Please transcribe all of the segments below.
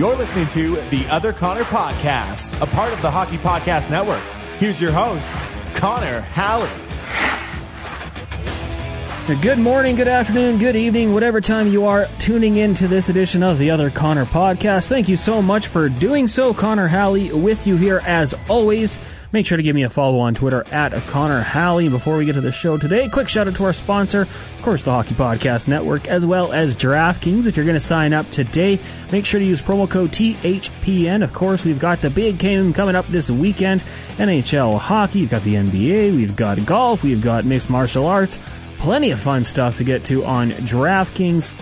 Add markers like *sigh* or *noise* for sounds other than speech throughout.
You're listening to the Other Connor Podcast, a part of the Hockey Podcast Network. Here's your host, Connor Halley. Good morning, good afternoon, good evening, whatever time you are tuning in to this edition of the Other Connor Podcast. Thank you so much for doing so. Connor Halley with you here as always. Make sure to give me a follow on Twitter at Connor Halley. Before we get to the show today, quick shout out to our sponsor, of course, the Hockey Podcast Network, as well as DraftKings. If you're going to sign up today, make sure to use promo code THPN. Of course, we've got the big game coming up this weekend NHL hockey, we've got the NBA, we've got golf, we've got mixed martial arts. Plenty of fun stuff to get to on DraftKings.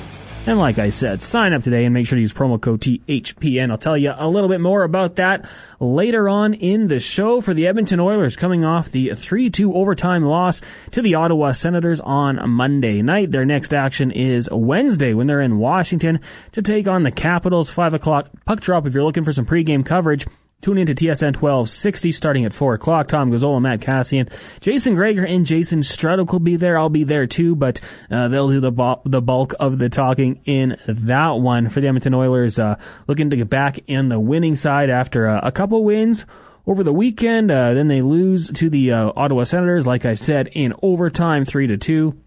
And like I said, sign up today and make sure to use promo code THPN. I'll tell you a little bit more about that later on in the show for the Edmonton Oilers coming off the 3-2 overtime loss to the Ottawa Senators on Monday night. Their next action is Wednesday when they're in Washington to take on the Capitals. 5 o'clock puck drop if you're looking for some pregame coverage. Tune in to TSN 1260 starting at 4 o'clock. Tom Gazzola, Matt Kassian, Jason Gregor, and Jason Strudwick will be there. I'll be there too, but uh, they'll do the, the bulk of the talking in that one. For the Edmonton Oilers, uh, looking to get back in the winning side after uh, a couple wins over the weekend. Uh, then they lose to the uh, Ottawa Senators, like I said, in overtime, 3 to 2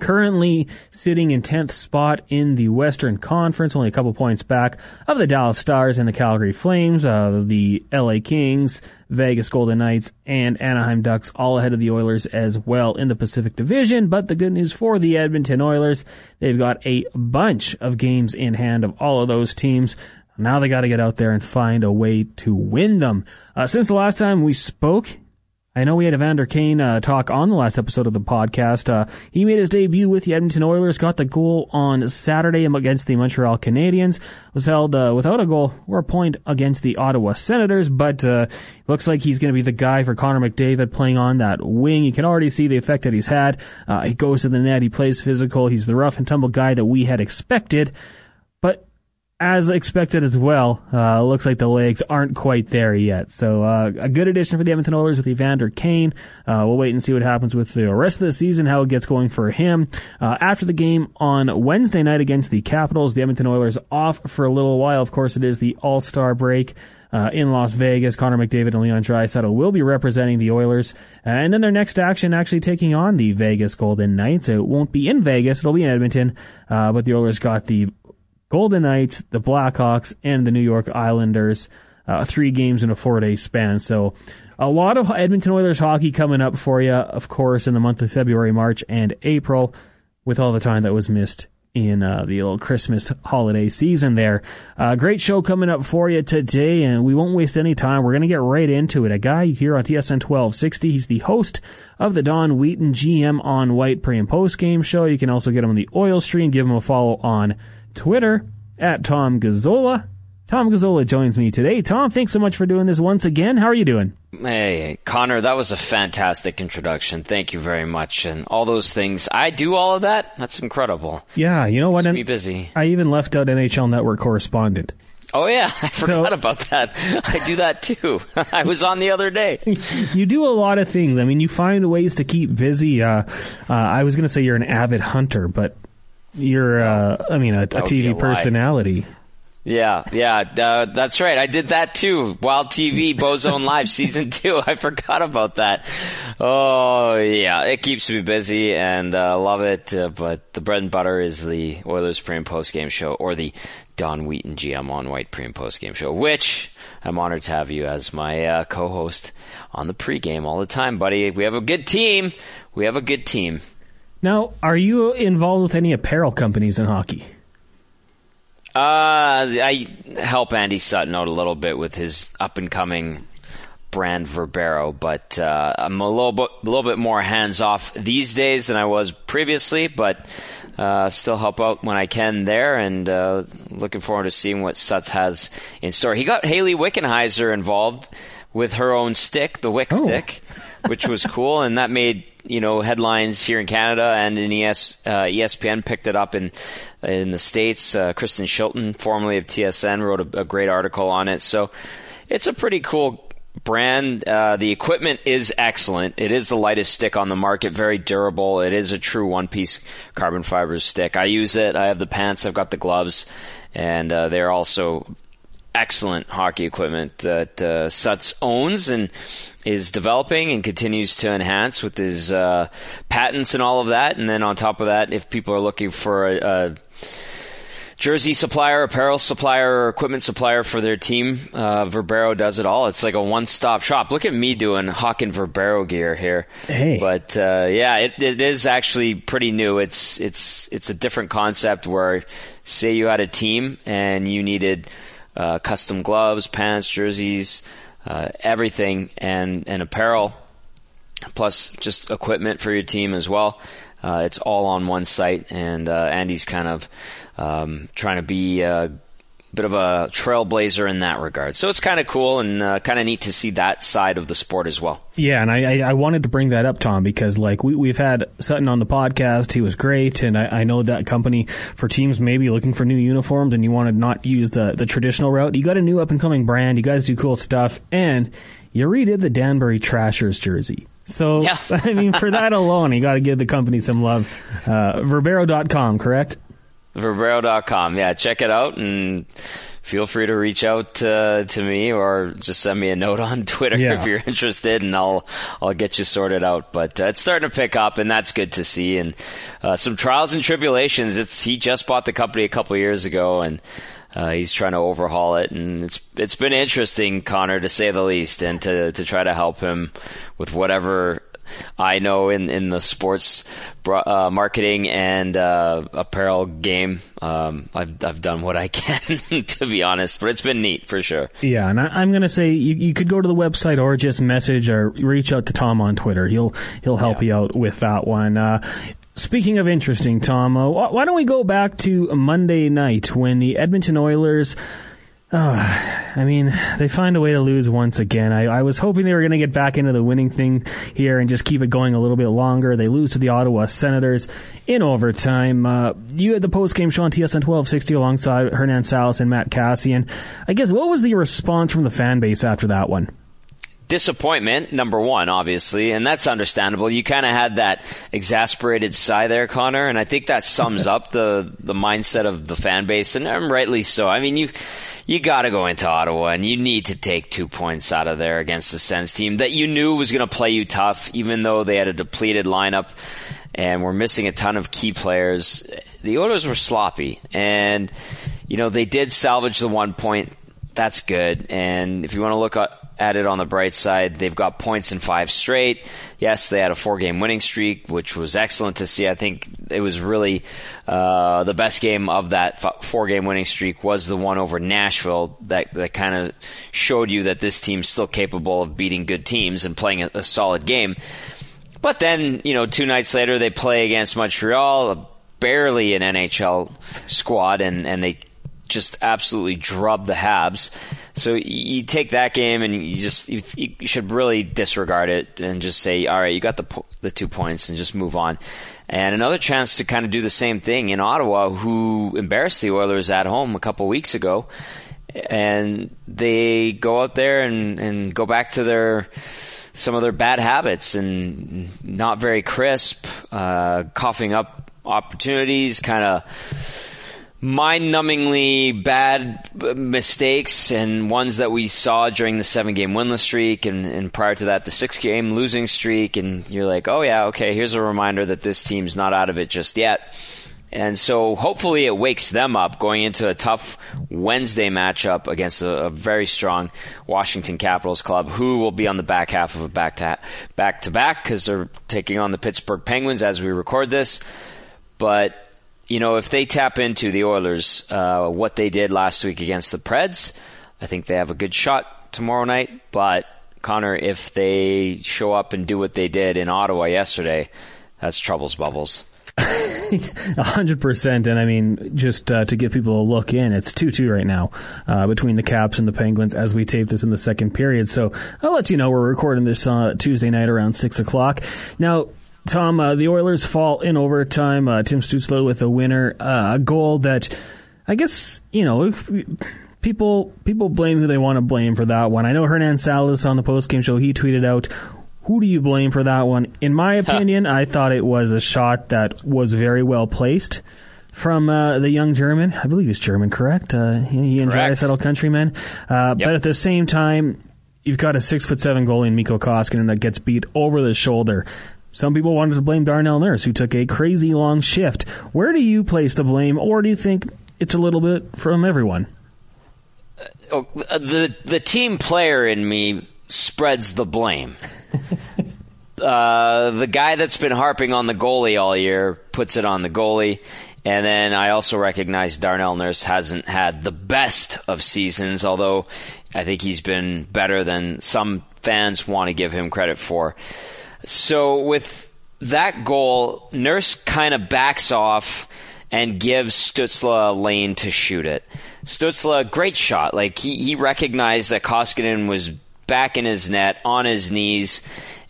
currently sitting in 10th spot in the Western Conference, only a couple points back of the Dallas Stars and the Calgary Flames, uh, the LA Kings, Vegas Golden Knights, and Anaheim Ducks all ahead of the Oilers as well in the Pacific Division. But the good news for the Edmonton Oilers, they've got a bunch of games in hand of all of those teams. Now they got to get out there and find a way to win them. Uh, since the last time we spoke, I know we had Evander Kane uh, talk on the last episode of the podcast. Uh, he made his debut with the Edmonton Oilers, got the goal on Saturday against the Montreal Canadiens, was held uh, without a goal or a point against the Ottawa Senators, but uh, looks like he's going to be the guy for Connor McDavid playing on that wing. You can already see the effect that he's had. Uh, he goes to the net, he plays physical, he's the rough and tumble guy that we had expected, as expected as well. Uh, looks like the legs aren't quite there yet. So uh, a good addition for the Edmonton Oilers with Evander Kane. Uh, we'll wait and see what happens with the rest of the season, how it gets going for him. Uh, after the game on Wednesday night against the Capitals, the Edmonton Oilers off for a little while. Of course, it is the All Star break. Uh, in Las Vegas, Connor McDavid and Leon Draisaitl will be representing the Oilers, and then their next action actually taking on the Vegas Golden Knights. It won't be in Vegas; it'll be in Edmonton. Uh, but the Oilers got the Golden Knights, the Blackhawks, and the New York Islanders. Uh, three games in a four day span. So a lot of Edmonton Oilers hockey coming up for you, of course, in the month of February, March, and April, with all the time that was missed in uh, the little Christmas holiday season there. Uh, great show coming up for you today, and we won't waste any time. We're going to get right into it. A guy here on TSN 1260. He's the host of the Don Wheaton GM on Whyte pre and post game show. You can also get him on the Oil Stream. Give him a follow on Twitter at Tom Gazzola. Tom Gazzola joins me today. Tom, thanks so much for doing this once again. How are you doing? Hey, Connor, that was a fantastic introduction. Thank you very much. And all those things. I do all of that? That's incredible. Yeah, you know what? Me busy. I even left out NHL Network correspondent. Oh yeah, *laughs* I forgot so, about that. I do that too. *laughs* I was on the other day. *laughs* You do a lot of things. I mean, you find ways to keep busy. Uh, uh, I was going to say you're an avid hunter, but you're, uh, I mean, a, a TV a personality. Yeah, yeah, uh, that's right. I did that too. Wild TV, Bozone Live, *laughs* season two. I forgot about that. Oh, yeah, it keeps me busy and uh, love it. Uh, but the bread and butter is the Oilers pre and post game show, or the Don Wheaton GM on Whyte pre and post game show, which I'm honored to have you as my uh, co-host on the pregame all the time, buddy. We have a good team. We have a good team. Now, are you involved with any apparel companies in hockey? Uh, I help Andy Sutton out a little bit with his up and coming brand Verbero, but uh, I'm a little bit a little bit more hands off these days than I was previously, but uh, still help out when I can there, and uh, looking forward to seeing what Suts has in store. He got Hayley Wickenheiser involved with her own stick, the Wick oh. stick, which was cool, and that made you know headlines here in Canada and in ES, uh, ESPN picked it up in in the states. Uh, Kristen Shilton, formerly of TSN, wrote a, a, great article on it. So it's a pretty cool brand. Uh, the equipment is excellent. It is the lightest stick on the market, very durable. It is a true one piece carbon fiber stick. I use it. I have the pants. I've got the gloves, and uh, they're also excellent hockey equipment that uh, Suts owns and is developing and continues to enhance with his uh, patents and all of that. And then on top of that, if people are looking for a, a jersey supplier, apparel supplier, or equipment supplier for their team, uh, Verbero does it all. It's like a one-stop shop. Look at me doing Hawk and Verbero gear here. Hey. But uh, yeah, it, it is actually pretty new. It's it's it's a different concept where, say, you had a team and you needed uh, custom gloves, pants, jerseys uh, everything and, and apparel, plus just equipment for your team as well. Uh, it's all on one site, and uh, Andy's kind of um, trying to be a bit of a trailblazer in that regard. So it's kind of cool and uh, kind of neat to see that side of the sport as well. Yeah, and I, I wanted to bring that up, Tom, because like we, we've had Sutton on the podcast. He was great, and I, I know that company for teams maybe looking for new uniforms, and you want to not use the the traditional route. You got a new up and coming brand. You guys do cool stuff, and you redid the Danbury Trashers jersey. So, yeah. *laughs* I mean, for that alone, you got to give the company some love. Uh, Verbero.com, correct? Verbero.com. Yeah, check it out and feel free to reach out uh, to me or just send me a note on *laughs* Twitter yeah. if you're interested, and I'll I'll get you sorted out. But uh, it's starting to pick up, and that's good to see. And uh, some trials and tribulations. It's he just bought the company a couple years ago, and uh, he's trying to overhaul it, and it's it's been interesting, Connor, to say the least, and to to try to help him with whatever I know in, in the sports uh, marketing and uh, apparel game. Um, I've, I've done what I *laughs* can, to be honest, but it's been neat for sure. Yeah, and I, am going to say you, you could go to the website or just message or reach out to Tom on Twitter. He'll he'll help yeah. you out with that one. Uh, Speaking of interesting, Tom, uh, why don't we go back to Monday night when the Edmonton Oilers uh, I mean, they find a way to lose once again. I, I was hoping they were going to get back into the winning thing here and just keep it going a little bit longer. They lose to the Ottawa Senators in overtime. Uh, you had the post game show on TSN 1260 alongside Hernan Salas and Matt Kassian. I guess what was the response from the fan base after that one? disappointment, number one, obviously, and that's understandable. You kind of had that exasperated sigh there, Connor, and I think that sums *laughs* up the the mindset of the fan base, and rightly so. I mean, you you got to go into Ottawa and you need to take two points out of there against the Sens team that you knew was going to play you tough, even though they had a depleted lineup and were missing a ton of key players. The Oilers were sloppy, and you know they did salvage the one point. That's good. And if you want to look at it on the bright side. They've got points in five straight. Yes, they had a four game winning streak, which was excellent to see. I think it was really uh, the best game of that four game winning streak was the one over Nashville that, that kind of showed you that this team's still capable of beating good teams and playing a, a solid game. But then, you know, two nights later, they play against Montreal, barely an NHL squad, and, and they just absolutely drubbed the Habs. So you take that game and you just you, you, should really disregard it and just say, all right, you got the the two points and just move on. And another chance to kind of do the same thing in Ottawa, who embarrassed the Oilers at home a couple weeks ago, and they go out there and and go back to their some of their bad habits and not very crisp, uh, coughing up opportunities, kind of mind-numbingly bad mistakes and ones that we saw during the seven-game winless streak and, and prior to that the six-game losing streak and you're like oh yeah okay here's a reminder that this team's not out of it just yet and so hopefully it wakes them up going into a tough Wednesday matchup against a, a, very strong Washington Capitals club who will be on the back half of a back to back to back because they're taking on the Pittsburgh Penguins as we record this. But you know, if they tap into the Oilers, uh, what they did last week against the Preds, I think they have a good shot tomorrow night. But Connor, if they show up and do what they did in Ottawa yesterday, that's troubles bubbles. *laughs* hundred percent, and I mean, just uh, to give people a look in, it's two-two right now uh, between the Caps and the Penguins as we tape this in the second period. So I'll let you know we're recording this uh, Tuesday night around six o'clock. Now, Tom, uh, the Oilers fall in overtime. Uh, Tim Stützle with a winner, uh, a goal that I guess you know. People people blame who they want to blame for that one. I know Hernan Salas on the postgame show. He tweeted out, "Who do you blame for that one?" In my opinion, I thought it was a shot that was very well placed from uh, the young German. I believe he's German, correct? Uh, he and Settle countryman. Uh, yep. But at the same time, you've got a six foot seven goalie in Mikko Koskinen that gets beat over the shoulder. Some people wanted to blame Darnell Nurse, who took a crazy long shift. Where do you place the blame, or do you think it's a little bit from everyone? Uh, oh, the the team player in me spreads the blame. *laughs* uh, the guy that's been harping on the goalie all year puts it on the goalie. And then I also recognize Darnell Nurse hasn't had the best of seasons, although I think he's been better than some fans want to give him credit for. So with that goal, Nurse kind of backs off and gives Stützle a lane to shoot it. Stützle, great shot. Like he, he recognized that Koskinen was back in his net on his knees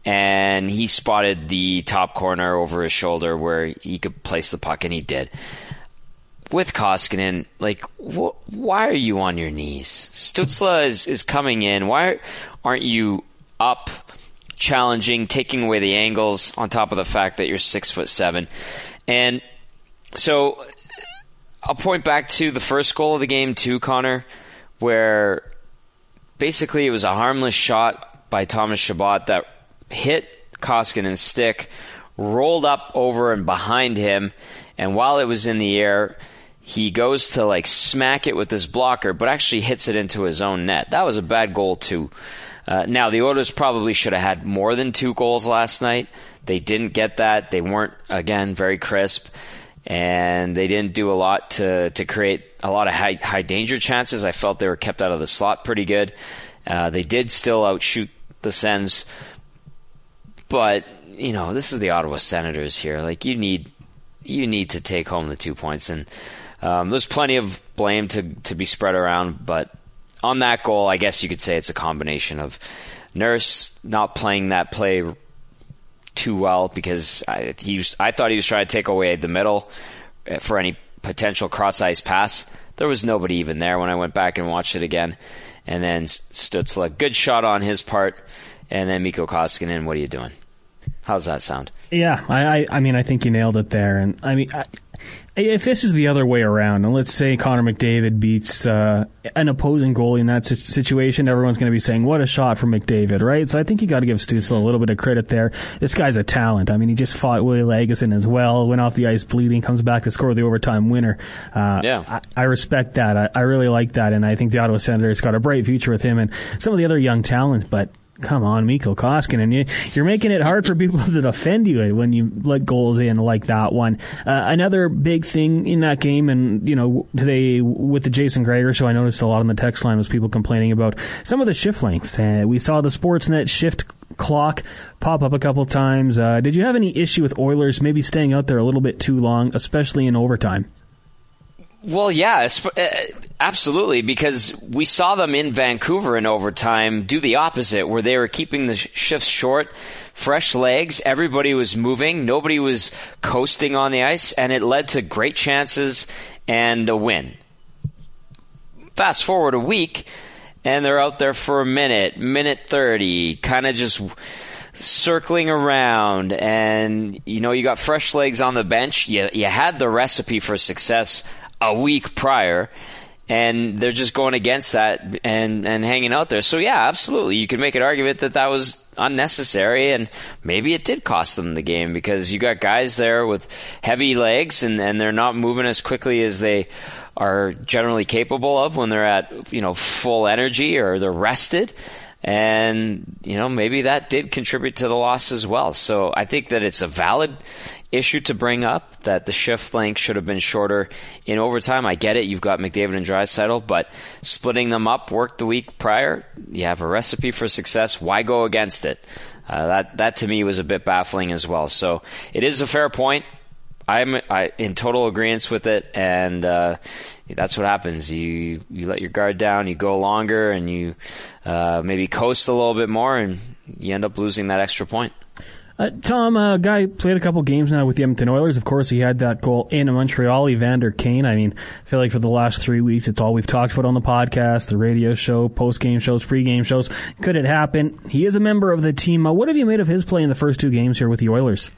and he spotted the top corner over his shoulder where he could place the puck and he did. With Koskinen, like, wh- why are you on your knees? Stützle is, is coming in. Why aren't you up challenging, taking away the angles on top of the fact that you're six foot seven. And so I'll point back to the first goal of the game too, Connor, where basically it was a harmless shot by Thomas Chabot that hit Koskinen's stick, rolled up over and behind him, and while it was in the air, he goes to like smack it with his blocker, but actually hits it into his own net. That was a bad goal too. Uh, now, the Oilers probably should have had more than two goals last night. They didn't get that. They weren't, again, very crisp. And they didn't do a lot to, to create a lot of high, high danger chances. I felt they were kept out of the slot pretty good. Uh, they did still outshoot the Sens. But, you know, this is the Ottawa Senators here. Like, you need, you need to take home the two points. And um, there's plenty of blame to, to be spread around, but on that goal, I guess you could say it's a combination of Nurse not playing that play too well because I, he was, I thought he was trying to take away the middle uh, for any potential cross ice pass. There was nobody even there when I went back and watched it again. And then Stützle, good shot on his part. And then Mikko Koskinen, what are you doing? How's that sound? Yeah, I, I, I mean, I think you nailed it there. And I mean, I, if this is the other way around, and let's say Connor McDavid beats uh, an opposing goalie in that situation, everyone's going to be saying, "What a shot from McDavid!" Right? So I think you got to give Stützle a little bit of credit there. This guy's a talent. I mean, he just fought Willie Lagesson as well, went off the ice bleeding, comes back to score the overtime winner. Uh, yeah, I, I, respect that. I, I really like that, and I think the Ottawa Senators got a bright future with him and some of the other young talents. But come on, Mikko Koskinen. You, you're making it hard for people *laughs* to defend you when you let goals in like that one. Uh, another big thing in that game, and you know, today with the Jason Gregor show, I noticed a lot on the text line was people complaining about some of the shift lengths. Uh, we saw the Sportsnet shift clock pop up a couple times. Uh, did you have any issue with Oilers maybe staying out there a little bit too long, especially in overtime? Well, yeah, uh, absolutely, because we saw them in Vancouver in overtime do the opposite, where they were keeping the shifts short, fresh legs, everybody was moving, nobody was coasting on the ice, and it led to great chances and a win. Fast forward a week, and they're out there for a minute, minute 30, kind of just circling around and you know you got fresh legs on the bench you, you had the recipe for success a week prior and they're just going against that and and hanging out there. So yeah, absolutely, you can make an argument that that was unnecessary, and maybe it did cost them the game because you got guys there with heavy legs and and they're not moving as quickly as they are generally capable of when they're at you know full energy or they're rested. And, you know, maybe that did contribute to the loss as well. So I think that it's a valid issue to bring up that the shift length should have been shorter in overtime. I get it. You've got McDavid and Draisaitl, but splitting them up worked the week prior. You have a recipe for success. Why go against it? Uh, that that to me was a bit baffling as well. So it is a fair point. I'm I, in total agreement with it, and uh, that's what happens. You you let your guard down, you go longer, and you uh, maybe coast a little bit more, and you end up losing that extra point. Uh, Tom, a uh, guy played a couple games now with the Edmonton Oilers. Of course, he had that goal in Montreal. Evander Kane. I mean, I feel like for the last three weeks, it's all we've talked about on the podcast, the radio show, post game shows, pre game shows. Could it happen? He is a member of the team. Uh, what have you made of his play in the first two games here with the Oilers?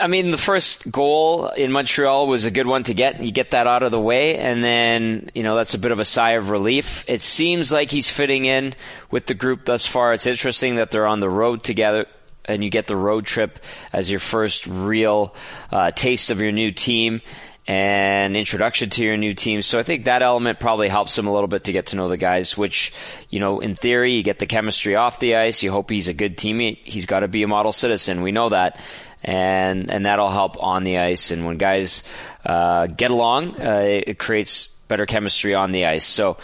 I mean, the first goal in Montreal was a good one to get. You get that out of the way, and then, you know, that's a bit of a sigh of relief. It seems like he's fitting in with the group thus far. It's interesting that they're on the road together and you get the road trip as your first real uh, taste of your new team and introduction to your new team. So I think that element probably helps him a little bit to get to know the guys, which, you know, in theory, you get the chemistry off the ice. You hope he's a good teammate. He's got to be a model citizen. We know that. And, and that'll help on the ice. And when guys, uh, get along, uh, it creates better chemistry on the ice. So,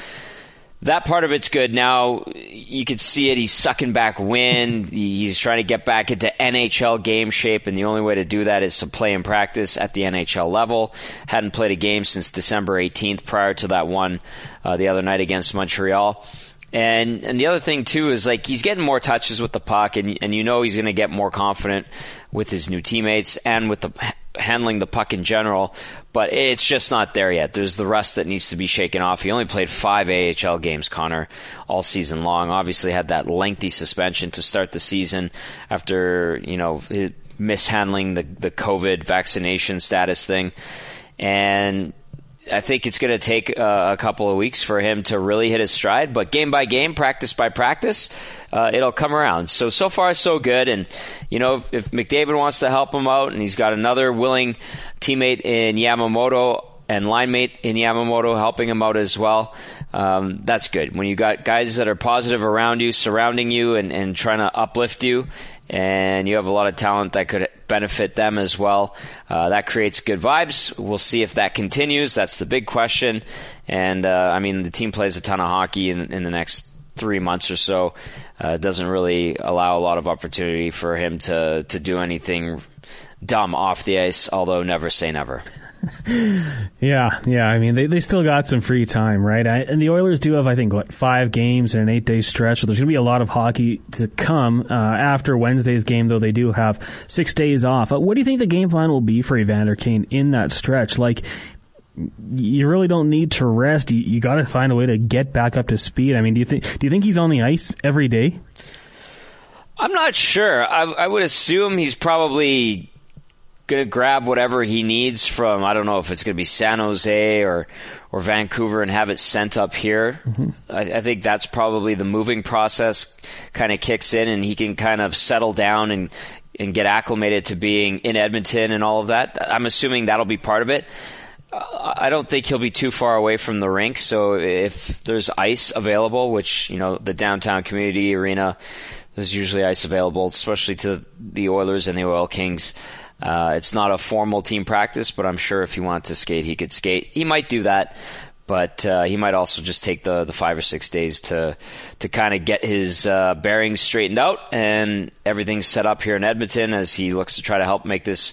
that part of it's good. Now you can see it. He's sucking back wind. He's trying to get back into NHL game shape, and the only way to do that is to play and practice at the NHL level. Hadn't played a game since December 18th, prior to that one uh, the other night against Montreal. And and the other thing too is like he's getting more touches with the puck, and and you know he's going to get more confident with his new teammates and with the handling the puck in general. But it's just not there yet. There's the rust that needs to be shaken off. He only played five AHL games, Connor, all season long. Obviously had that lengthy suspension to start the season after you know mishandling the the COVID vaccination status thing, and I think it's going to take uh, a couple of weeks for him to really hit his stride, but game by game, practice by practice, uh, it'll come around. So, so far, so good. And, you know, if, if, McDavid wants to help him out and he's got another willing teammate in Yamamoto and line mate in Yamamoto helping him out as well, um, that's good. When you got guys that are positive around you, surrounding you, and, and trying to uplift you, and you have a lot of talent that could benefit them as well. Uh, that creates good vibes. We'll see if that continues. That's the big question. And uh, I mean, the team plays a ton of hockey in, in the next three months or so. Uh, doesn't really allow a lot of opportunity for him to to do anything dumb off the ice. Although never say never. *laughs* yeah, yeah. I mean, they, they still got some free time, right? I, and the Oilers do have, I think, what five games in an eight day stretch. So there's going to be a lot of hockey to come uh, after Wednesday's game. Though they do have six days off. Uh, what do you think the game plan will be for Evander Kane in that stretch? Like, you really don't need to rest. You, you got to find a way to get back up to speed. I mean, do you think do you think he's on the ice every day? I'm not sure. I, I would assume he's probably going to grab whatever he needs from I don't know if it's going to be San Jose or or Vancouver and have it sent up here. Mm-hmm. I, I, think that's probably the moving process kind of kicks in and he can kind of settle down and and get acclimated to being in Edmonton and all of that. I'm assuming that'll be part of it. I don't think he'll be too far away from the rink. So if there's ice available, which you know the downtown community arena, there's usually ice available, especially to the Oilers and the Oil Kings. Uh, it's not a formal team practice, but I'm sure if he wanted to skate, he could skate. He might do that, but uh, he might also just take the, the five or six days to to kind of get his uh, bearings straightened out and everything set up here in Edmonton as he looks to try to help make this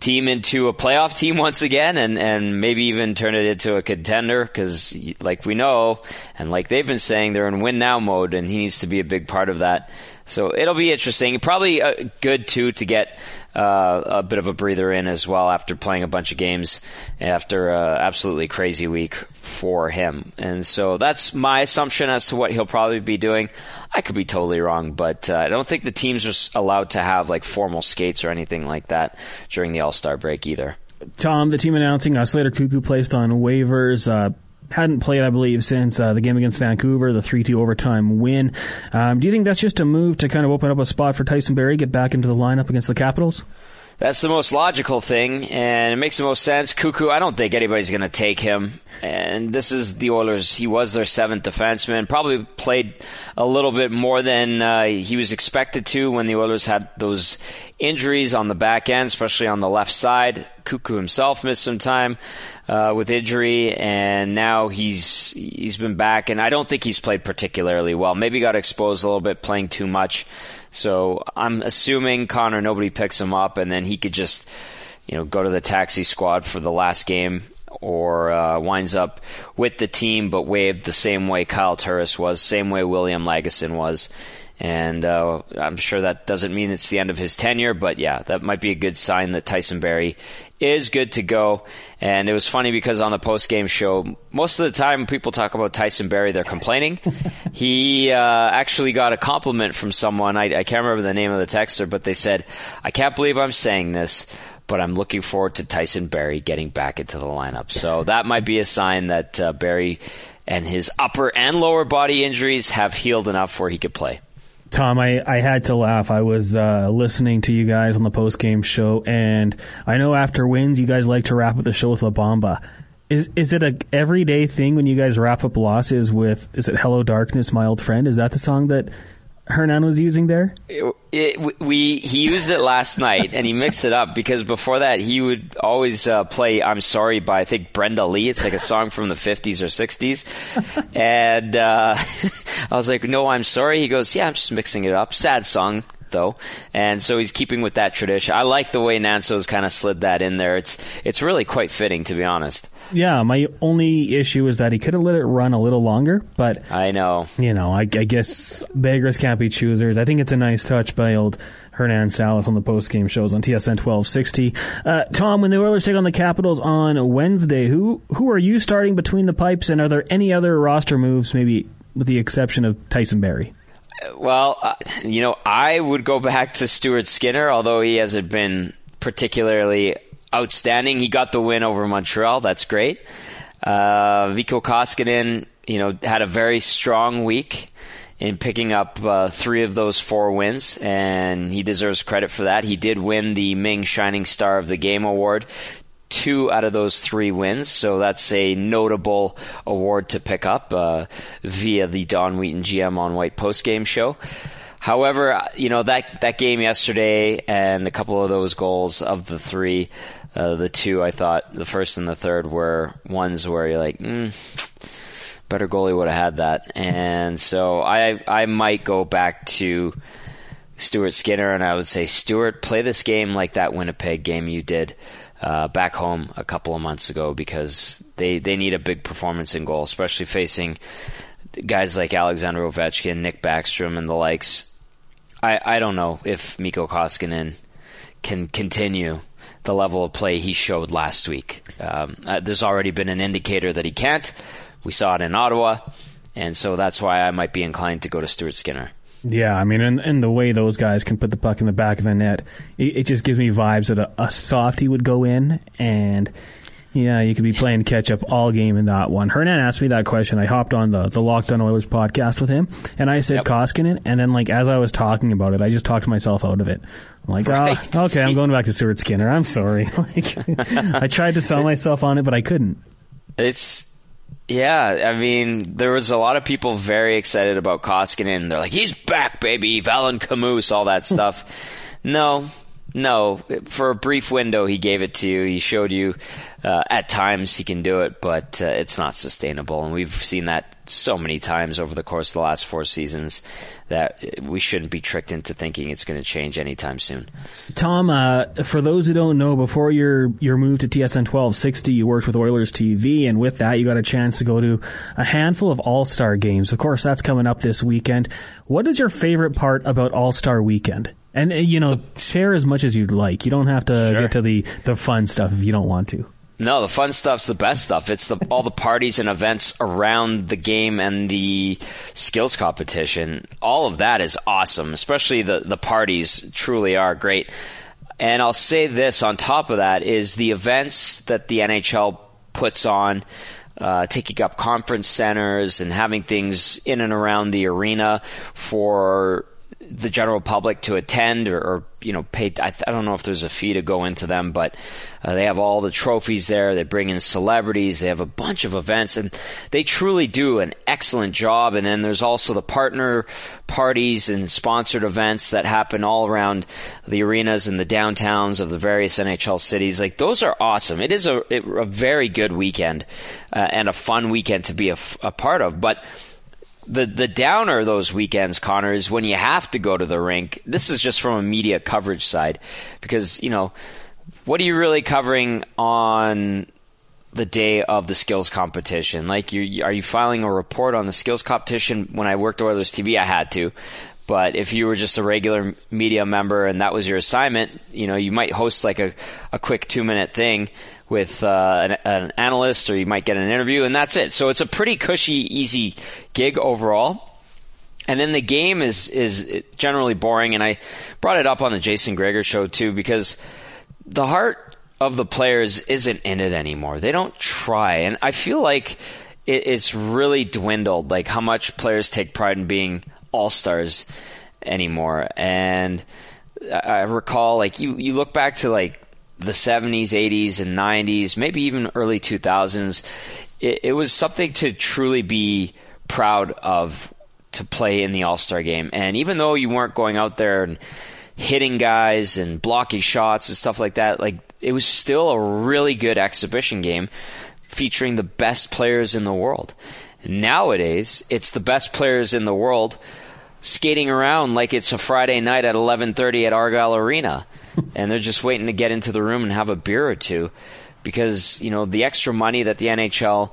team into a playoff team *laughs* once again and, and maybe even turn it into a contender because like we know and like they've been saying they're in win now mode and he needs to be a big part of that so it'll be interesting probably uh, good too to get uh, a bit of a breather in as well after playing a bunch of games after an absolutely crazy week for him. And so that's my assumption as to what he'll probably be doing. I could be totally wrong, but uh, I don't think the teams are allowed to have like formal skates or anything like that during the All Star break either. Tom, the team announcing uh, Slater Koekkoek placed on waivers. Uh, hadn't played, I believe, since uh, the game against Vancouver, the 3 2 overtime win. Um, do you think that's just a move to kind of open up a spot for Tyson Barrie, get back into the lineup against the Capitals? That's the most logical thing, and it makes the most sense. Koekkoek, I don't think anybody's going to take him. And this is the Oilers. He was their seventh defenseman. Probably played a little bit more than uh, he was expected to when the Oilers had those injuries on the back end, especially on the left side. Koekkoek himself missed some time uh, with injury, and now he's he's been back. And I don't think he's played particularly well. Maybe got exposed a little bit, playing too much. So I'm assuming Connor nobody picks him up, and then he could just you know go to the taxi squad for the last game or uh, winds up with the team but waived the same way Kyle Turris was, same way William Lagesson was. And uh, I'm sure that doesn't mean it's the end of his tenure, but yeah, that might be a good sign that Tyson Barrie is good to go. And it was funny because on the post game show, most of the time people talk about Tyson Barrie, they're complaining. *laughs* he uh, actually got a compliment from someone. I, I can't remember the name of the texter, but they said, "I can't believe I'm saying this." But I'm looking forward to Tyson Barrie getting back into the lineup. So that might be a sign that uh, Barrie and his upper and lower body injuries have healed enough where he could play. Tom, I, I had to laugh. I was uh, listening to you guys on the post game show, and I know after wins, you guys like to wrap up the show with La Bamba. Is is it a everyday thing when you guys wrap up losses with? Is it "Hello Darkness, My Old Friend"? Is that the song that Hernan was using there? It, it, we he used it last *laughs* night and he mixed it up because before that he would always uh, play "I'm Sorry" by I think Brenda Lee. It's like a song from the 50s or 60s, *laughs* and uh, *laughs* I was like, "No, I'm sorry." He goes, "Yeah, I'm just mixing it up." Sad song though, and so he's keeping with that tradition. I like the way Nanso's kind of slid that in there. It's it's really quite fitting, to be honest. Yeah, my only issue is that he could have let it run a little longer, but I know, you know, I, I guess beggars can't be choosers. I think it's a nice touch by old Hernan Salas on the post game shows on TSN 1260. Uh, Tom, when the Oilers take on the Capitals on Wednesday, who who are you starting between the pipes, and are there any other roster moves, maybe with the exception of Tyson Barrie? Well, uh, you know, I would go back to Stuart Skinner, although he hasn't been particularly outstanding. He got the win over Montreal. That's great. Uh, Mikko Koskinen, you know, had a very strong week in picking up uh, three of those four wins, and he deserves credit for that. He did win the Ming Shining Star of the Game award. Two out of those three wins, so that's a notable award to pick up uh, via the Don Wheaton GM on Whyte post game show. However, uh, you know that that game yesterday and a couple of those goals of the three uh, the two I thought the first and the third were ones where you're like, mm, better goalie would have had that, and so I I might go back to Stuart Skinner and I would say Stuart play this game like that Winnipeg game you did. Uh, back home a couple of months ago because they, they need a big performance in goal, especially facing guys like Alexander Ovechkin, Nick Backstrom, and the likes. I, I don't know if Mikko Koskinen can continue the level of play he showed last week. Um, uh, there's already been an indicator that he can't. We saw it in Ottawa, and so that's why I might be inclined to go to Stuart Skinner. Yeah, I mean, and, and the way those guys can put the puck in the back of the net, it, it just gives me vibes that a, a softy would go in, and yeah, you could be playing catch up all game in that one. Hernan asked me that question. I hopped on the the Locked On Oilers podcast with him, and I said yep. Koskinen, and then like as I was talking about it, I just talked myself out of it. Like, right. oh, okay, I'm going back to Stuart Skinner. I'm sorry. *laughs* like, I tried to sell myself on it, but I couldn't. It's yeah, I mean, there was a lot of people very excited about Koskinen. They're like, he's back, baby, Valen Camus, all that *laughs* stuff. no, no. For a brief window, he gave it to you. He showed you uh, at times he can do it, but uh, it's not sustainable. And we've seen that so many times over the course of the last four seasons that we shouldn't be tricked into thinking it's going to change anytime soon. Tom, uh, for those who don't know, before your your move to TSN 1260, you worked with Oilers TV, and with that, you got a chance to go to a handful of All Star games. Of course, that's coming up this weekend. What is your favorite part about All Star Weekend? And uh, you know, share as much as you'd like. You don't have to sure. get to the the fun stuff if you don't want to. No, the fun stuff's the best stuff. It's the all the parties and events around the game and the skills competition. All of that is awesome, especially the the parties truly are great. And I'll say this on top of that is the events that the NHL puts on, uh, taking up conference centers and having things in and around the arena for the general public to attend or, or you know pay. I, I, don't know if there's a fee to go into them, but uh, they have all the trophies there. They bring in celebrities. They have a bunch of events, and they truly do an excellent job. And then there's also the partner parties and sponsored events that happen all around the arenas and the downtowns of the various NHL cities. Like those are awesome. It is a, a very good weekend uh, and a fun weekend to be a, a part of, but the the downer those weekends, Connor, is when you have to go to the rink. This is just from a media coverage side, because you know what are you really covering on the day of the skills competition? Like, you are you filing a report on the skills competition? When I worked Oilers TV, I had to. But if you were just a regular media member and that was your assignment, you know, you might host like a, a quick two minute thing with uh, an, an, analyst, or you might get an interview, and that's it. So it's a pretty cushy, easy gig overall. And then the game is is generally boring, and I brought it up on the Jason Gregor show too because the heart of the players isn't in it anymore. They don't try, and I feel like it, it's really dwindled. Like how much players take pride in being all stars anymore, and I recall like you you look back to like the 70s, 80s, and 90s, maybe even early 2000s, it, it was something to truly be proud of to play in the All Star game. And even though you weren't going out there and hitting guys and blocking shots and stuff like that, like it was still a really good exhibition game featuring the best players in the world. Nowadays, it's the best players in the world skating around like it's a Friday night at 11:30 at Argyll Arena *laughs* and they're just waiting to get into the room and have a beer or two because you know the extra money that the NHL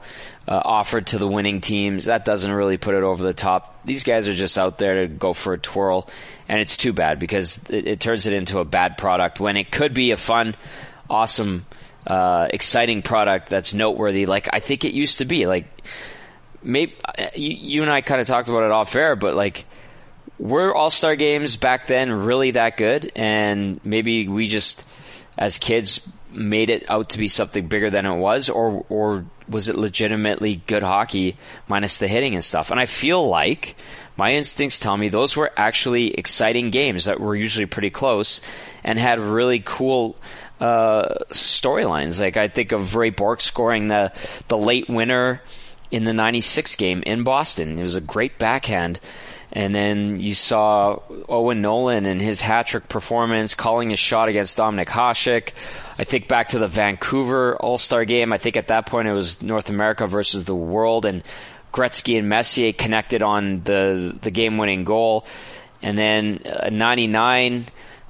uh, offered to the winning teams that doesn't really put it over the top. These guys are just out there to go for a twirl, and it's too bad because it, it turns it into a bad product when it could be a fun, awesome, uh, exciting product that's noteworthy. Like I think it used to be. Like maybe uh, you, you and I kind of talked about it off air, but like were All Star games back then really that good? And maybe we just, as kids, made it out to be something bigger than it was, or or was it legitimately good hockey minus the hitting and stuff? And I feel like my instincts tell me those were actually exciting games that were usually pretty close and had really cool uh, storylines. Like I think of Ray Bourque scoring the the late winner in the '96 game in Boston. It was a great backhand and then you saw Owen Nolan and his hat trick performance, calling a shot against Dominik Hasek. I think back to the Vancouver All Star game. I think at that point it was North America versus the world, and Gretzky and Messier connected on the the game winning goal. And then uh, 99,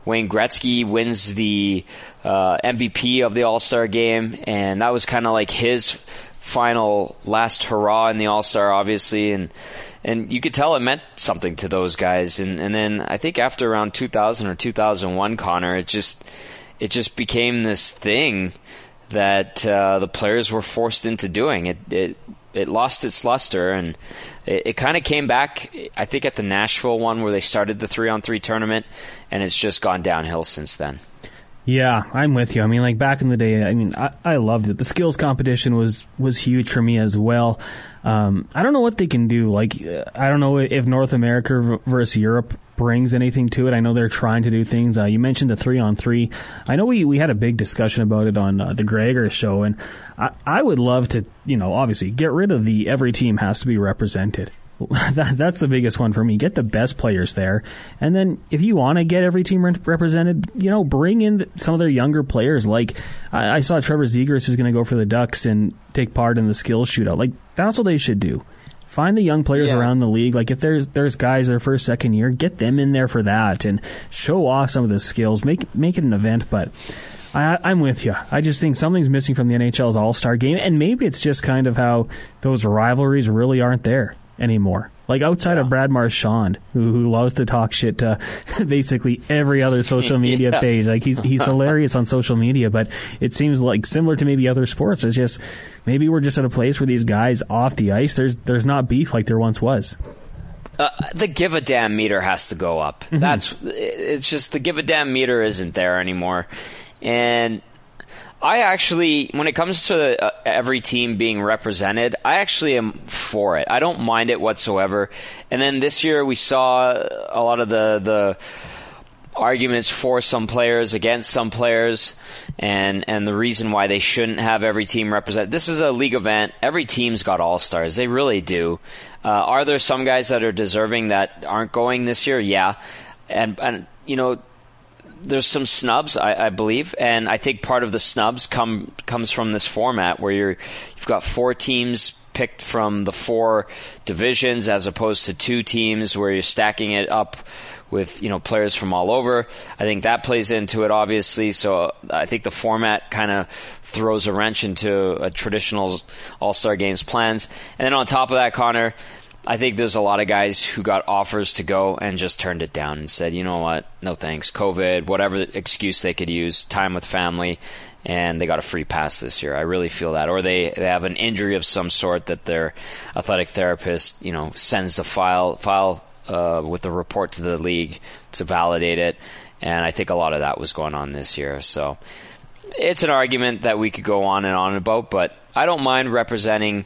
Wayne Gretzky wins the uh, MVP of the All Star game, and that was kind of like his final last hurrah in the All Star, obviously. And and you could tell it meant something to those guys. And and then I think after around 2000 or 2001, Connor, it just it just became this thing that uh, the players were forced into doing. It it it lost its luster and it, it kind of came back. I think at the Nashville one where they started the three on three tournament, and it's just gone downhill since then. Yeah, I'm with you. I mean, like back in the day, I mean, I, I loved it. The skills competition was was huge for me as well. Um, I don't know what they can do. Like, I don't know if North America versus Europe brings anything to it. I know they're trying to do things. Uh, you mentioned the three on three. I know we, we had a big discussion about it on uh, the Gregor show, and I, I would love to, you know, obviously get rid of the every team has to be represented. *laughs* that, that's the biggest one for me. Get the best players there, and then if you want to get every team re- represented, you know, bring in some of their younger players. Like I, I saw Trevor Zegras is going to go for the Ducks and take part in the skills shootout. Like that's what they should do. Find the young players yeah. around the league. Like if there's there's guys their first second year, get them in there for that and show off some of the skills. Make make it an event, but. I, am with you. I just think something's missing from the NHL's All Star game, and maybe it's just kind of how those rivalries really aren't there anymore. Like outside yeah. of Brad Marchand, who, who loves to talk shit to *laughs* basically every other social media *laughs* yeah. page. Like he's he's hilarious on social media, but it seems like similar to maybe other sports. It's just maybe we're just at a place where these guys off the ice, there's there's not beef like there once was. Uh, the give a damn meter has to go up. Mm-hmm. That's it's just the give a damn meter isn't there anymore, and I actually, when it comes to uh, every team being represented, I actually am for it. I don't mind it whatsoever. And then this year we saw a lot of the the arguments for some players against some players and and the reason why they shouldn't have every team represented. This is a league event. Every team's got all stars. They really do. Uh, are there some guys that are deserving that aren't going this year? Yeah, and and you know there's some snubs, I, I, believe, and I think part of the snubs come comes from this format where you're you've got four teams picked from the four divisions as opposed to two teams where you're stacking it up with you know players from all over. I think that plays into it obviously. So uh, I think the format kind of throws a wrench into a traditional All Star Games plans. And then on top of that, Connor, I think there's a lot of guys who got offers to go and just turned it down and said, you know what, no thanks, COVID, whatever excuse they could use, time with family, and they got a free pass this year. I really feel that, or they they have an injury of some sort that their athletic therapist, you know, sends the file file uh, with the report to the league to validate it, and I think a lot of that was going on this year. So it's an argument that we could go on and on about, but I don't mind representing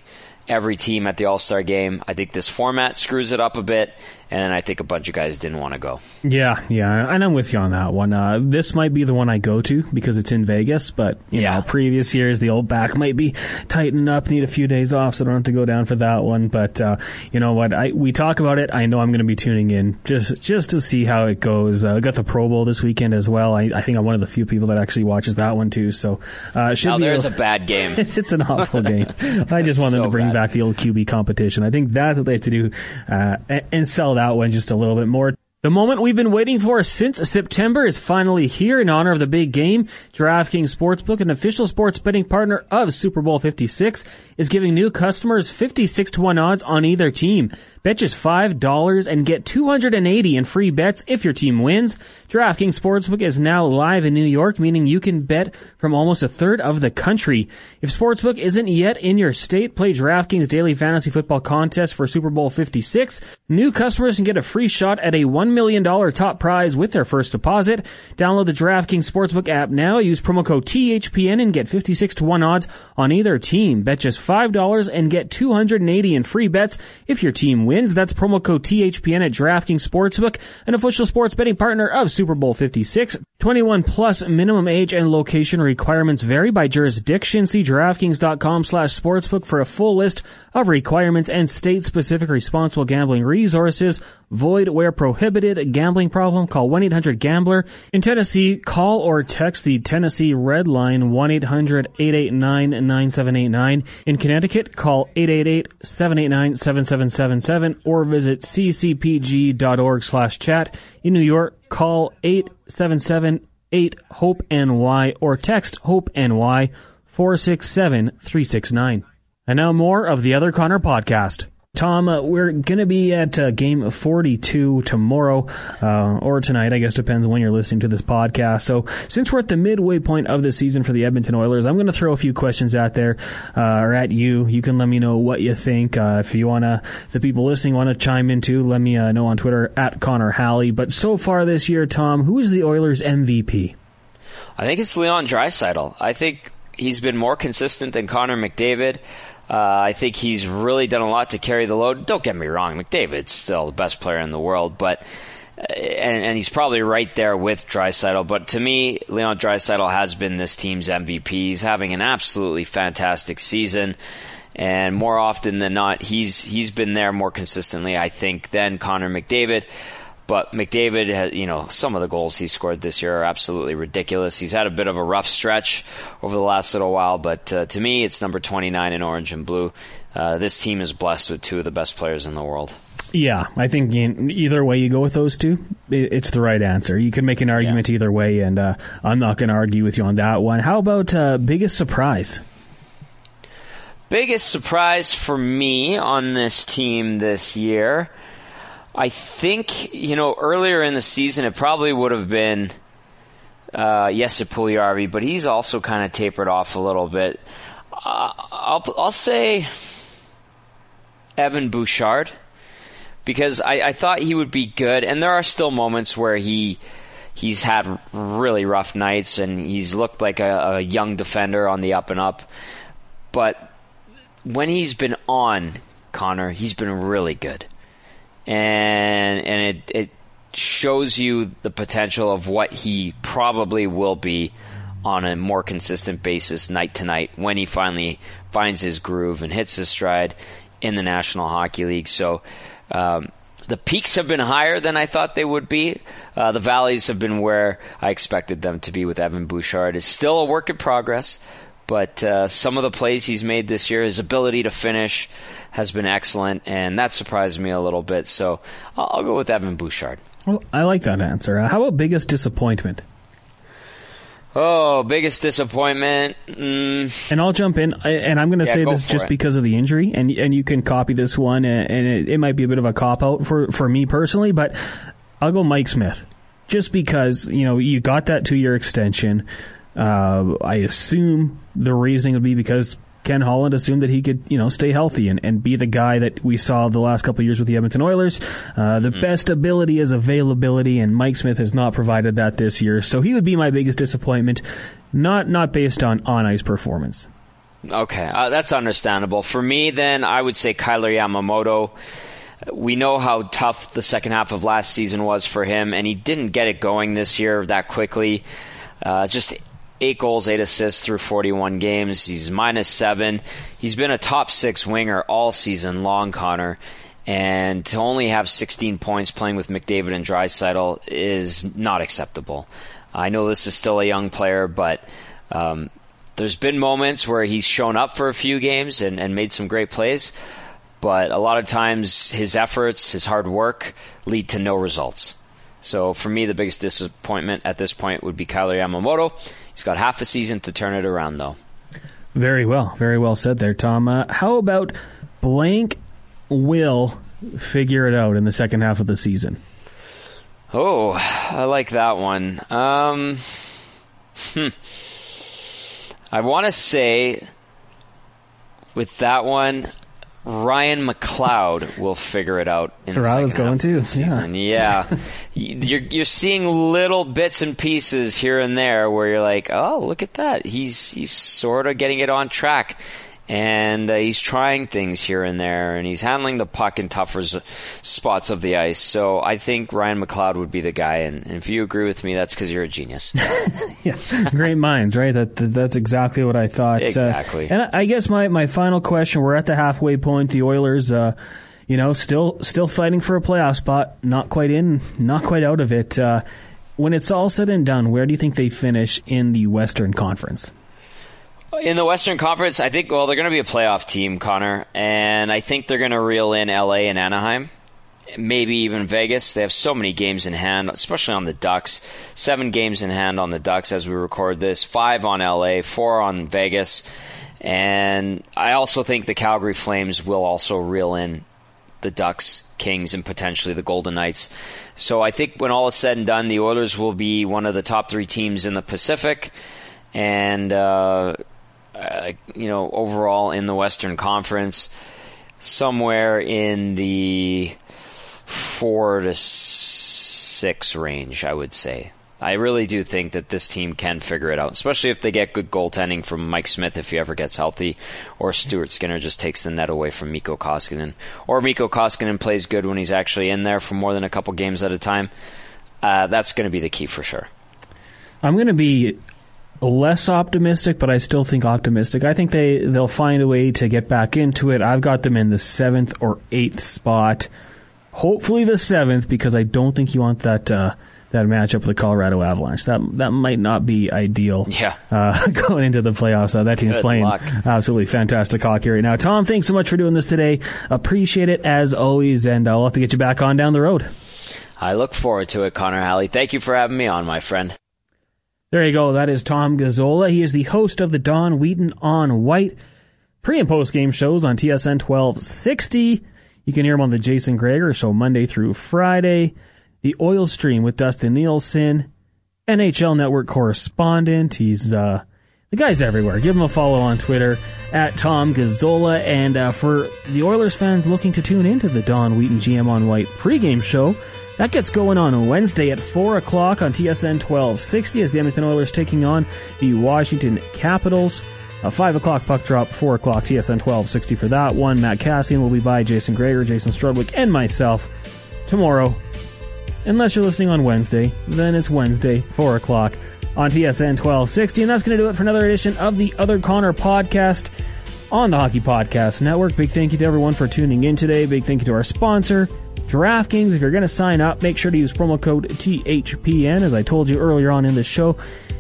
every team at the All Star game. I think this format screws it up a bit, and I think a bunch of guys didn't want to go. Yeah, yeah, and I'm with you on that one. Uh, this might be the one I go to because it's in Vegas, but you yeah. know, previous years the old back might be tightened up, need a few days off, so I don't have to go down for that one. But uh, you know what? I we talk about it. I know I'm going to be tuning in just just to see how it goes. Uh, got the Pro Bowl this weekend as well. I, I, think I'm one of the few people that actually watches that one too. So uh, should now, be there's a, a bad game. *laughs* it's an awful game. I just *laughs* want so to bring bad. back the old QB competition. I think that's what they have to do uh, and sell that one just a little bit more. The moment we've been waiting for since September is finally here in honor of the big game. DraftKings Sportsbook, an official sports betting partner of Super Bowl 56, is giving new customers 56 to 1 odds on either team. Bet just $5 and get 280 in free bets if your team wins. DraftKings Sportsbook is now live in New York, meaning you can bet from almost a third of the country. If Sportsbook isn't yet in your state, play DraftKings Daily Fantasy Football Contest for Super Bowl 56. New customers can get a free shot at a $1 million dollar top prize with their first deposit. Download the DraftKings Sportsbook app now. Use promo code THPN and get 56 to 1 odds on either team. Bet just $5 and get 280 in free bets if your team wins. That's promo code THPN at DraftKings Sportsbook, an official sports betting partner of Super Bowl 56. 21 plus minimum age and location requirements vary by jurisdiction. See DraftKings.com slash sportsbook for a full list of requirements and state specific responsible gambling resources. Void where prohibited. Gambling problem? Call 1-800-GAMBLER. In Tennessee, call or text the Tennessee Red Line 1-800-889-9789. In Connecticut, call 888-789-7777 or visit ccpg.org slash chat. In New York, call 877-8-HOPE-NY or text HOPE-NY 467-369. And now more of the Other Connor podcast. Tom, uh, we're going to be at uh, game 42 tomorrow, uh, or tonight, I guess depends when you're listening to this podcast. So, since we're at the midway point of the season for the Edmonton Oilers, I'm going to throw a few questions out there, uh, or at you. You can let me know what you think. Uh, if you want to, the people listening want to chime in too, let me uh, know on Twitter at Connor Halley. But so far this year, Tom, who is the Oilers MVP? I think it's Leon Draisaitl. I think he's been more consistent than Connor McDavid. Uh, I think he's really done a lot to carry the load. Don't get me wrong, McDavid's still the best player in the world, but uh, and, and he's probably right there with Draisaitl. But to me, Leon Draisaitl has been this team's MVP. He's having an absolutely fantastic season, and more often than not, he's he's been there more consistently, I think, than Connor McDavid. But McDavid, has, you know, some of the goals he scored this year are absolutely ridiculous. He's had a bit of a rough stretch over the last little while, but uh, to me, it's number 29 in orange and blue. Uh, this team is blessed with two of the best players in the world. Yeah, I think either way you go with those two, it's the right answer. You can make an argument yeah. either way, and uh, I'm not going to argue with you on that one. How about uh, biggest surprise? Biggest surprise for me on this team this year I think, you know, earlier in the season it probably would have been uh, Jesse Puljujarvi, but he's also kind of tapered off a little bit. Uh, I'll, I'll say Evan Bouchard because I, I thought he would be good, and there are still moments where he he's had really rough nights and he's looked like a, a young defender on the up and up. But when he's been on Connor, he's been really good, and and it it shows you the potential of what he probably will be on a more consistent basis night to night when he finally finds his groove and hits his stride in the National Hockey League. So um, the peaks have been higher than I thought they would be. Uh, the valleys have been where I expected them to be with Evan Bouchard. It's still a work in progress, but uh, some of the plays he's made this year, his ability to finish has been excellent, and that surprised me a little bit. So I'll, I'll go with Evan Bouchard. Well, I like that answer. Uh, how about biggest disappointment? Oh, biggest disappointment. Mm. And I'll jump in, and I'm going to Yeah, say go this just it. because of the injury, and and you can copy this one, and, and it, it might be a bit of a cop out for for me personally, but I'll go Mike Smith, just because you know you got that two year extension. Uh, I assume the reasoning would be because Ken Holland assumed that he could, you know, stay healthy and, and be the guy that we saw the last couple of years with the Edmonton Oilers. Uh, the best ability is availability, and Mike Smith has not provided that this year. So he would be my biggest disappointment, not not based on on ice performance. Okay, uh, that's understandable. For me, then, I would say Kailer Yamamoto. We know how tough the second half of last season was for him, and he didn't get it going this year that quickly. Uh, just eight goals, eight assists through 41 games. He's minus seven. He's been a top six winger all season long, Connor. And to only have 16 points playing with McDavid and Draisaitl is not acceptable. I know this is still a young player, but um, there's been moments where he's shown up for a few games and, and made some great plays, but a lot of times his efforts, his hard work lead to no results. So for me, the biggest disappointment at this point would be Kailer Yamamoto. He's got half a season to turn it around, though. Very well, very well said there, Tom. Uh, how about blank will figure it out in the second half of the season? Oh, I like that one. Um, hmm. I want to say with that one, Ryan McLeod will figure it out. In That's where I was going to, season. Yeah, *laughs* you're you're seeing little bits and pieces here and there where you're like, oh, look at that. He's he's sort of getting it on track. And uh, he's trying things here and there, and he's handling the puck in tougher spots of the ice. So I think Ryan McLeod would be the guy. And, and if you agree with me, that's because you're a genius. *laughs* yeah, great minds, right? That, that that's exactly what I thought. Uh, Exactly. and I, I guess my, my final question: We're at the halfway point. The Oilers, uh, you know, still still fighting for a playoff spot. Not quite in, not quite out of it. Uh, when it's all said and done, where do you think they finish in the Western Conference? In the Western Conference, I think, well, they're going to be a playoff team, Connor, and I think they're going to reel in LA and Anaheim, maybe even Vegas. They have so many games in hand, especially on the Ducks. Seven games in hand on the Ducks as we record this, five on LA, four on Vegas, and I also think the Calgary Flames will also reel in the Ducks, Kings, and potentially the Golden Knights. So I think when all is said and done, the Oilers will be one of the top three teams in the Pacific, and uh, uh, you know overall in the Western Conference, somewhere in the four to six range, I would say. I really do think that this team can figure it out, especially if they get good goaltending from Mike Smith if he ever gets healthy, or Stuart Skinner just takes the net away from Mikko Koskinen, or Mikko Koskinen plays good when he's actually in there for more than a couple games at a time. Uh, that's going to be the key for sure. I'm going to be less optimistic, but I still think optimistic. I think they they'll find a way to get back into it. I've got them in the seventh or eighth spot. Hopefully the seventh, because I don't think you want that uh, that matchup with the Colorado Avalanche. That that might not be ideal. Yeah. Uh, *laughs* going into the playoffs, uh, that team's Good playing luck. absolutely fantastic hockey right now. Tom, thanks so much for doing this today. Appreciate it as always, and we'll have to get you back on down the road. I look forward to it, Connor Halley. Thank you for having me on, my friend. There you go. That is Tom Gazzola. He is the host of the Don Wheaton on Whyte pre and post game shows on TSN 1260. You can hear him on the Jason Gregor show Monday through Friday. The Oil Stream with Dustin Nielson, NHL Network correspondent. He's uh, The guy's everywhere. Give him a follow on Twitter at Tom Gazzola. And uh, for the Oilers fans looking to tune into the Don Wheaton GM on Whyte pregame show, that gets going on Wednesday at 4 o'clock on TSN 1260 as the Edmonton Oilers taking on the Washington Capitals. A 5 o'clock puck drop, 4 o'clock TSN 1260 for that one. Matt Kassian will be by, Jason Gregor, Jason Strudwick, and myself tomorrow. Unless you're listening on Wednesday, then it's Wednesday, 4 o'clock on TSN 1260. And that's going to do it for another edition of the Other Connor podcast on the Hockey Podcast Network. Big thank you to everyone for tuning in today. Big thank you to our sponsor, DraftKings. If you're going to sign up, make sure to use promo code THPN. As I told you earlier on in the show,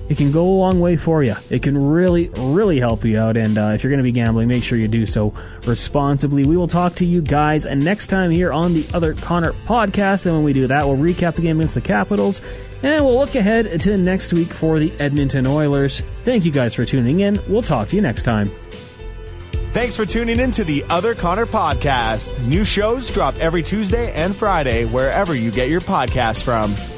it can go a long way for you. It can really, really help you out. And uh, if you're going to be gambling, make sure you do so responsibly. We will talk to you guys next time here on the Other Connor podcast. And when we do that, we'll recap the game against the Capitals. And we'll look ahead to next week for the Edmonton Oilers. Thank you guys for tuning in. We'll talk to you next time. Thanks for tuning in to the Other Connor podcast. New shows drop every Tuesday and Friday wherever you get your podcasts from.